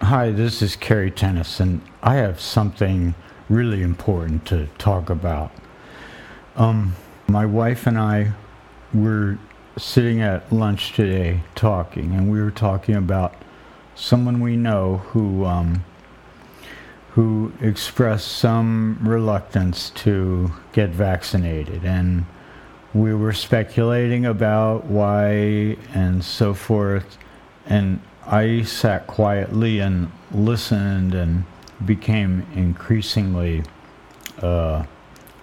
Hi, this is Cary Tennis. I have something really important to talk about. Um, my wife and I were sitting at lunch today talking, and we were talking about someone we know who um, who expressed some reluctance to get vaccinated, and we were speculating about why and so forth, and I sat quietly and listened and became increasingly uh,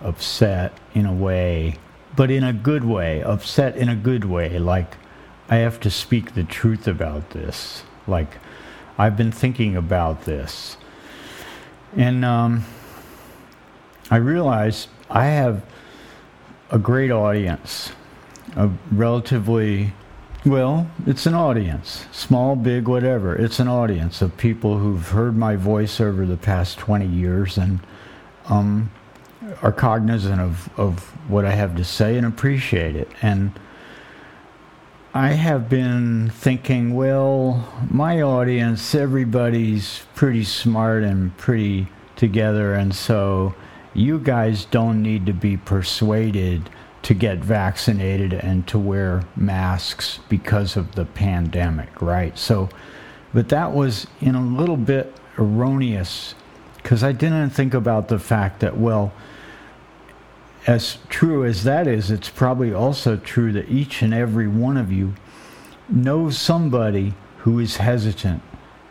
upset in a way, but in a good way, upset in a good way. Like, I have to speak the truth about this. Like, I've been thinking about this. And um, I realized I have a great audience, a relatively well, it's an audience, small, big, whatever. It's an audience of people who've heard my voice over the past 20 years and um, are cognizant of, of what I have to say and appreciate it. And I have been thinking, well, my audience, everybody's pretty smart and pretty together, and so you guys don't need to be persuaded to get vaccinated and to wear masks because of the pandemic, right? So, but that was in a little bit erroneous because I didn't think about the fact that, well, as true as that is, it's probably also true that each and every one of you knows somebody who is hesitant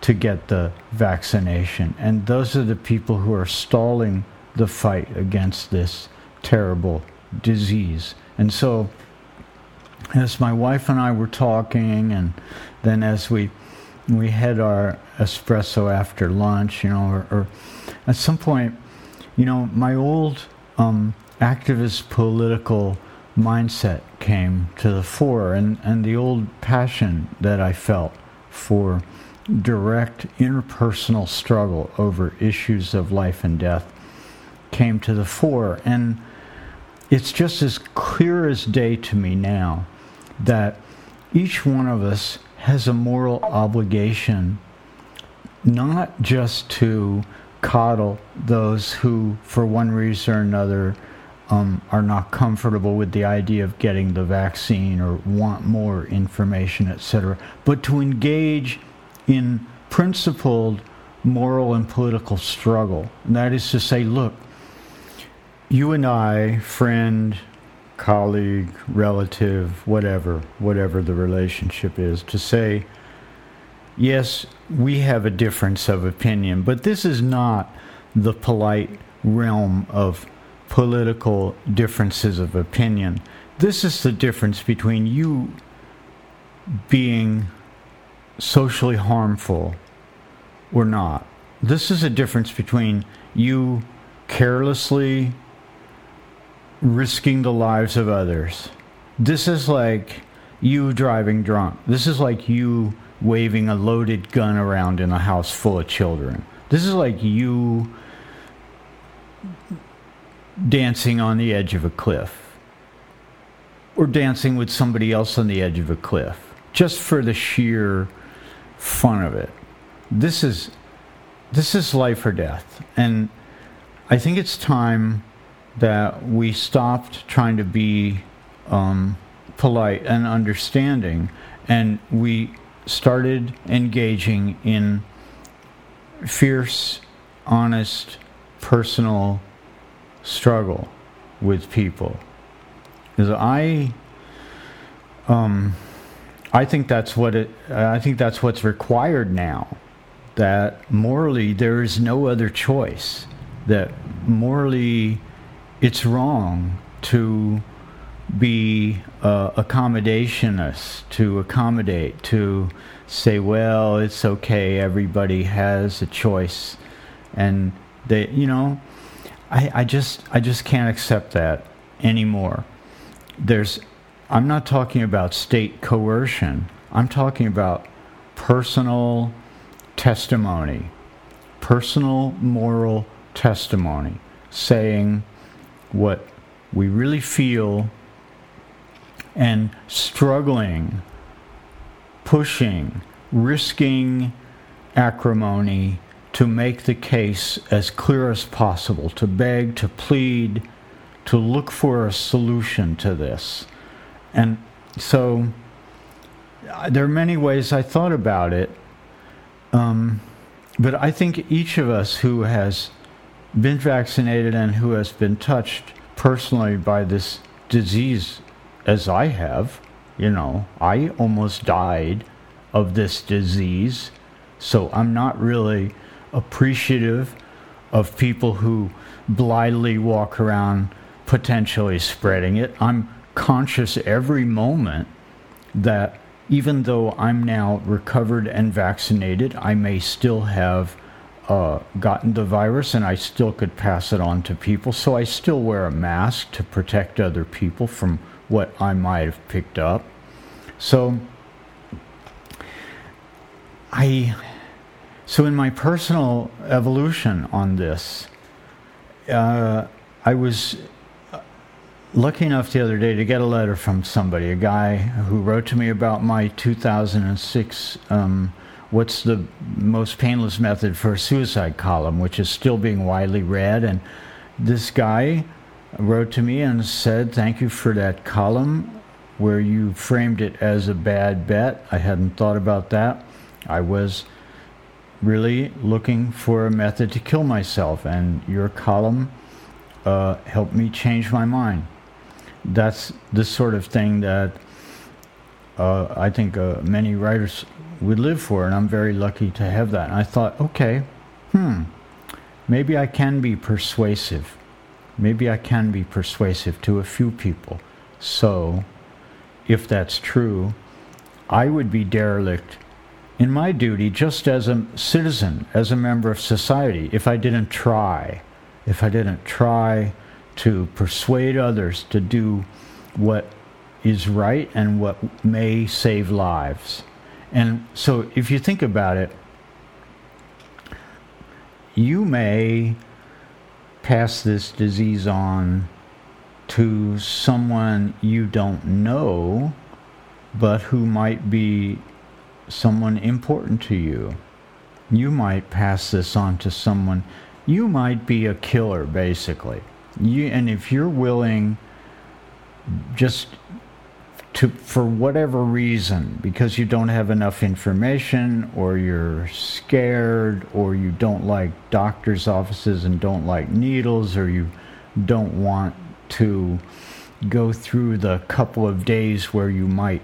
to get the vaccination. And those are the people who are stalling the fight against this terrible disease. And so, as my wife and I were talking, and then as we we had our espresso after lunch, you know, or, or at some point, you know, my old um, activist political mindset came to the fore, and, and the old passion that I felt for direct interpersonal struggle over issues of life and death came to the fore. And it's just as clear as day to me now that each one of us has a moral obligation not just to coddle those who, for one reason or another, um, are not comfortable with the idea of getting the vaccine or want more information, etc., but to engage in principled moral and political struggle. And that is to say, look, you and I, friend, colleague, relative, whatever, whatever the relationship is, to say, yes, we have a difference of opinion, but this is not the polite realm of political differences of opinion. This is the difference between you being socially harmful or not. This is a difference between you carelessly risking the lives of others. This is like you driving drunk. This is like you waving a loaded gun around in a house full of children. This is like you dancing on the edge of a cliff or dancing with somebody else on the edge of a cliff just for the sheer fun of it. This is this is life or death. And I think it's time that we stopped trying to be um, polite and understanding, and we started engaging in fierce, honest, personal struggle with people. Because I, um, I think that's what it. I think that's what's required now. That morally there is no other choice. That morally it's wrong to be uh, accommodationist, to accommodate, to say, well, it's okay, everybody has a choice, and they, you know, I, I just, I just can't accept that anymore. There's, I'm not talking about state coercion. I'm talking about personal testimony, personal moral testimony, saying what we really feel and struggling, pushing, risking acrimony to make the case as clear as possible, to beg, to plead, to look for a solution to this. And so uh, there are many ways I thought about it. Um, but I think each of us who has been vaccinated and who has been touched personally by this disease, as I have, you know, I almost died of this disease. So I'm not really appreciative of people who blithely walk around potentially spreading it. I'm conscious every moment that even though I'm now recovered and vaccinated, I may still have uh, gotten the virus and I still could pass it on to people. So I still wear a mask to protect other people from what I might have picked up. So I so in my personal evolution on this, uh, I was lucky enough the other day to get a letter from somebody, a guy who wrote to me about my 2006 um, "What's the most painless method for suicide?" column, which is still being widely read. And this guy wrote to me and said, "Thank you for that column." Where you framed it as a bad bet. I hadn't thought about that. I was really looking for a method to kill myself, and your column uh, helped me change my mind. That's the sort of thing that uh, I think uh, many writers would live for, and I'm very lucky to have that. And I thought, okay, hmm, maybe I can be persuasive. Maybe I can be persuasive to a few people. So, if that's true, I would be derelict in my duty just as a citizen, as a member of society, if I didn't try, if I didn't try to persuade others to do what is right and what may save lives. And so if you think about it, you may pass this disease on to someone you don't know, but who might be someone important to you. You might pass this on to someone. You might be a killer, basically. You, and if you're willing, just to, for whatever reason, because you don't have enough information, or you're scared, or you don't like doctor's offices and don't like needles, or you don't want to go through the couple of days where you might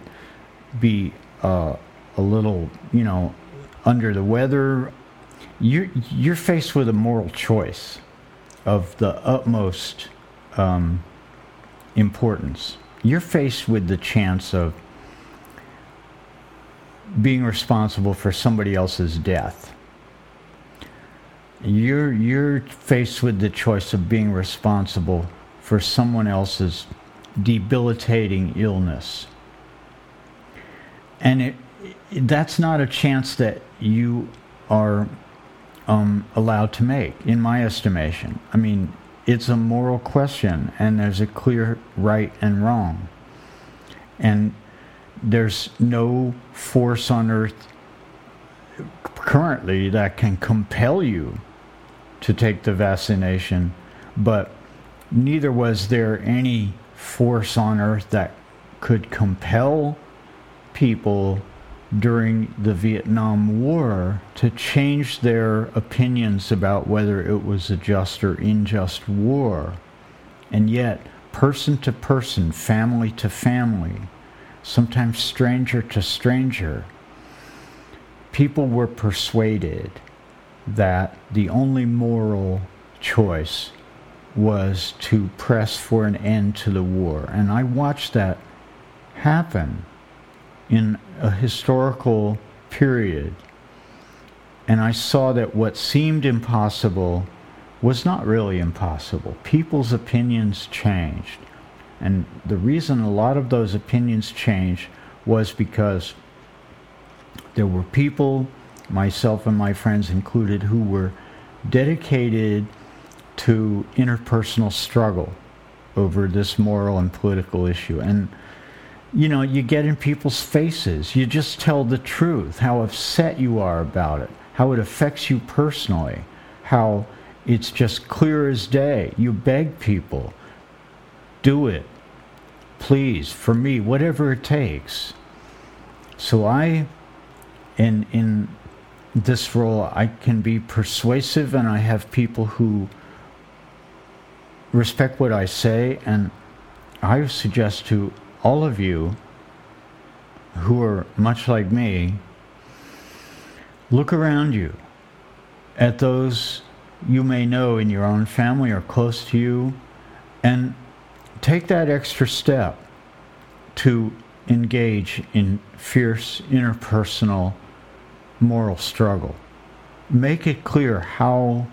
be uh, a little, you know, under the weather, you're, you're faced with a moral choice of the utmost um, importance. You're faced with the chance of being responsible for somebody else's death. You're, you're faced with the choice of being responsible for someone else's debilitating illness. And it, that's not a chance that you are um, allowed to make, in my estimation. I mean, it's a moral question, and there's a clear right and wrong. And there's no force on earth currently that can compel you to take the vaccination, but neither was there any force on earth that could compel people during the Vietnam War to change their opinions about whether it was a just or unjust war. And yet, person to person, family to family, sometimes stranger to stranger, people were persuaded that the only moral choice was to press for an end to the war. And I watched that happen in a historical period, and I saw that what seemed impossible was not really impossible. People's opinions changed. And the reason a lot of those opinions changed was because there were people, myself and my friends included, who were dedicated to interpersonal struggle over this moral and political issue. And you know, you get in people's faces. You just tell the truth, how upset you are about it, how it affects you personally, how it's just clear as day. You beg people, do it. Please, for me, whatever it takes. So I, in, in this role, I can be persuasive and I have people who respect what I say. And I suggest to all of you who are much like me, look around you at those you may know in your own family or close to you and take that extra step to engage in fierce interpersonal moral struggle. Make it clear how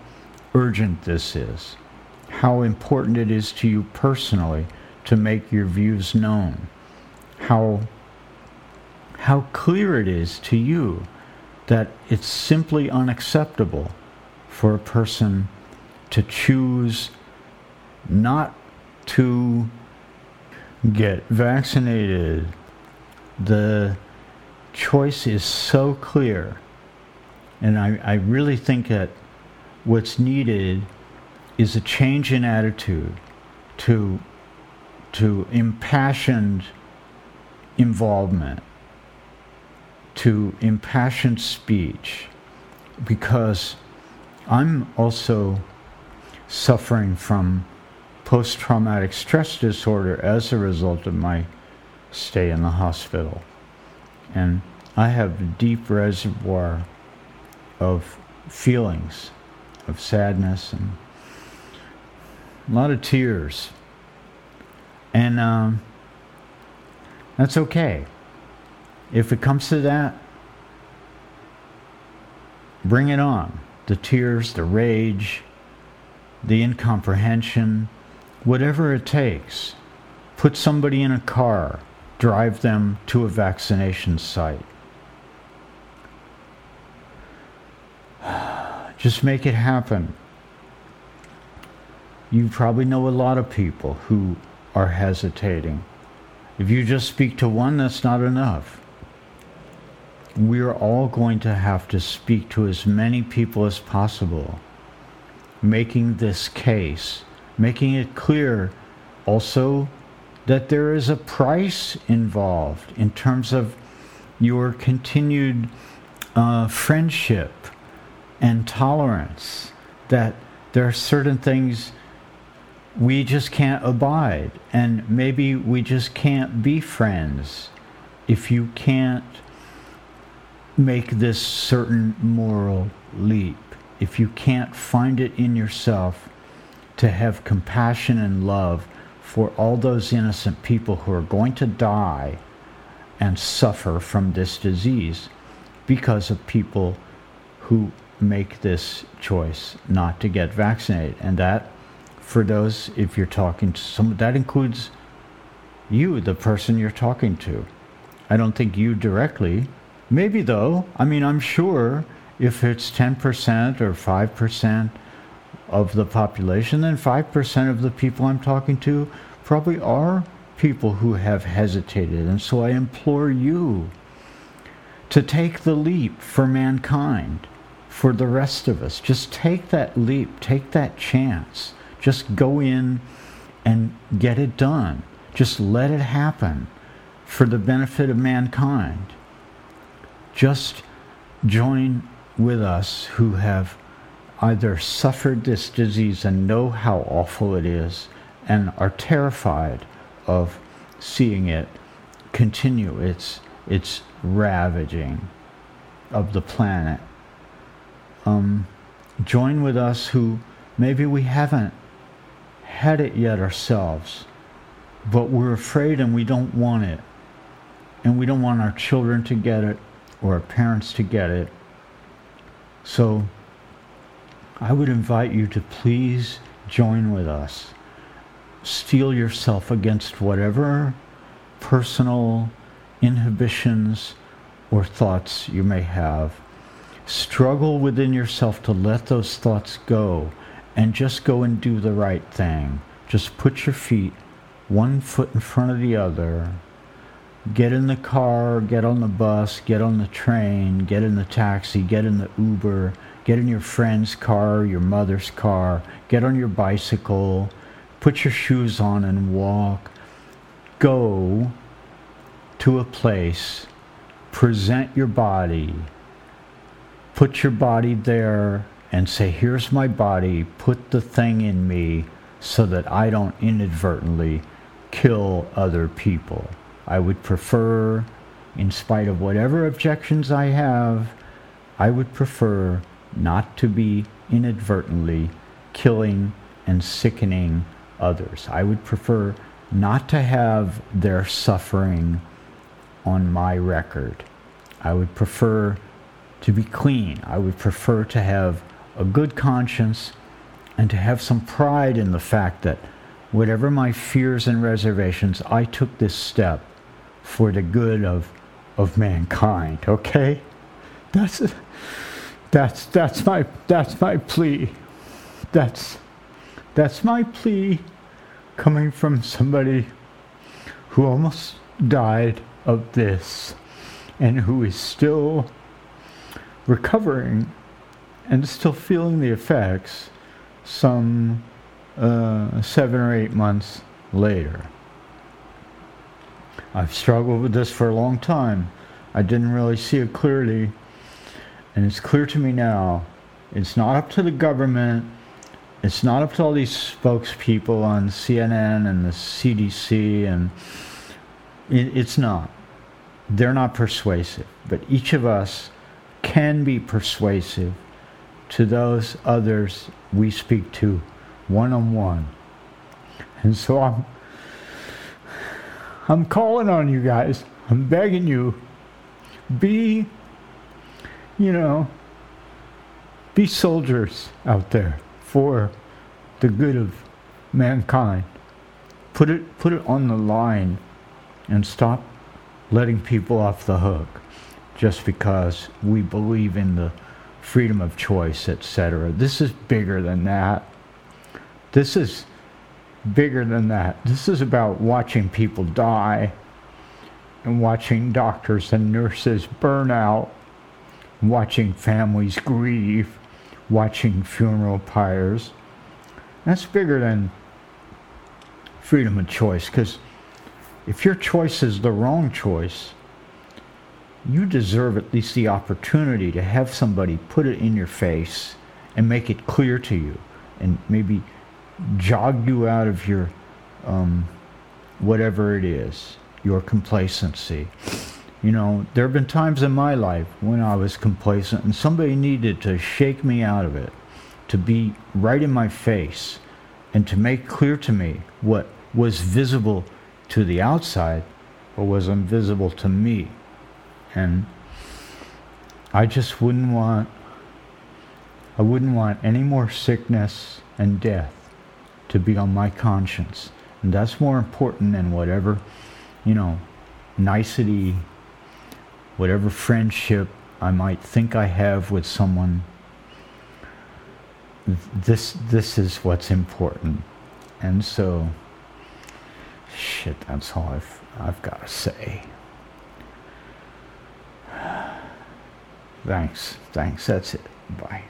urgent this is, how important it is to you personally to make your views known, how, how clear it is to you that it's simply unacceptable for a person to choose not to get vaccinated. The choice is so clear. And I, I really think that what's needed is a change in attitude to, to impassioned involvement, to impassioned speech, because I'm also suffering from post traumatic stress disorder as a result of my stay in the hospital. And I have a deep reservoir of feelings of sadness and a lot of tears. And um, that's okay. If it comes to that, bring it on. The tears, the rage, the incomprehension, whatever it takes. Put somebody in a car, drive them to a vaccination site. Just make it happen. You probably know a lot of people who are hesitating. If you just speak to one, that's not enough. We're all going to have to speak to as many people as possible, making this case, making it clear also that there is a price involved in terms of your continued uh, friendship and tolerance, that there are certain things we just can't abide. And maybe we just can't be friends if you can't make this certain moral leap. If you can't find it in yourself to have compassion and love for all those innocent people who are going to die and suffer from this disease because of people who make this choice not to get vaccinated. And that for those, if you're talking to someone, that includes you, the person you're talking to. I don't think you directly. Maybe though. I mean, I'm sure if it's 10% or 5% of the population, then 5% of the people I'm talking to probably are people who have hesitated. And so I implore you to take the leap for mankind, for the rest of us. Just take that leap, take that chance. Just go in and get it done. Just let it happen for the benefit of mankind. Just join with us who have either suffered this disease and know how awful it is and are terrified of seeing it continue its, its ravaging of the planet. Um, join with us who maybe we haven't had it yet ourselves, but we're afraid and we don't want it. And we don't want our children to get it or our parents to get it. So I would invite you to please join with us. Steel yourself against whatever personal inhibitions or thoughts you may have. Struggle within yourself to let those thoughts go and just go and do the right thing. Just put your feet one foot in front of the other. get in the car, get on the bus, get on the train, get in the taxi, get in the Uber, get in your friend's car, your mother's car, get on your bicycle, put your shoes on and walk. Go to a place, present your body, put your body there and say, Here's my body, put the thing in me so that I don't inadvertently kill other people. I would prefer, in spite of whatever objections I have, I would prefer not to be inadvertently killing and sickening others. I would prefer not to have their suffering on my record. I would prefer to be clean. I would prefer to have a good conscience and to have some pride in the fact that whatever my fears and reservations, I took this step for the good of, of mankind, okay? That's, that's, that's, my, that's my plea. That's, that's my plea coming from somebody who almost died of this and who is still recovering and still feeling the effects some uh, seven or eight months later. I've struggled with this for a long time. I didn't really see it clearly, and it's clear to me now. It's not up to the government. It's not up to all these spokespeople on CNN and the CDC, and it, it's not. They're not persuasive. But each of us can be persuasive to those others we speak to one on one. And so I'm I'm calling on you guys. I'm begging you. Be, you know, be soldiers out there for the good of mankind. Put it, put it on the line and stop letting people off the hook just because we believe in the freedom of choice, etc. This is bigger than that. This is bigger than that. This is about watching people die and watching doctors and nurses burn out, watching families grieve, watching funeral pyres. That's bigger than freedom of choice because if your choice is the wrong choice, you deserve at least the opportunity to have somebody put it in your face and make it clear to you and maybe jog you out of your um, whatever it is, your complacency. You know, there have been times in my life when I was complacent and somebody needed to shake me out of it, to be right in my face, and to make clear to me what was visible to the outside or was invisible to me. And I just wouldn't want I wouldn't want any more sickness and death to be on my conscience. And that's more important than whatever, you know, nicety, whatever friendship I might think I have with someone. This this is what's important. And so shit, that's all I've I've got to say. Thanks. Thanks. That's it. Bye.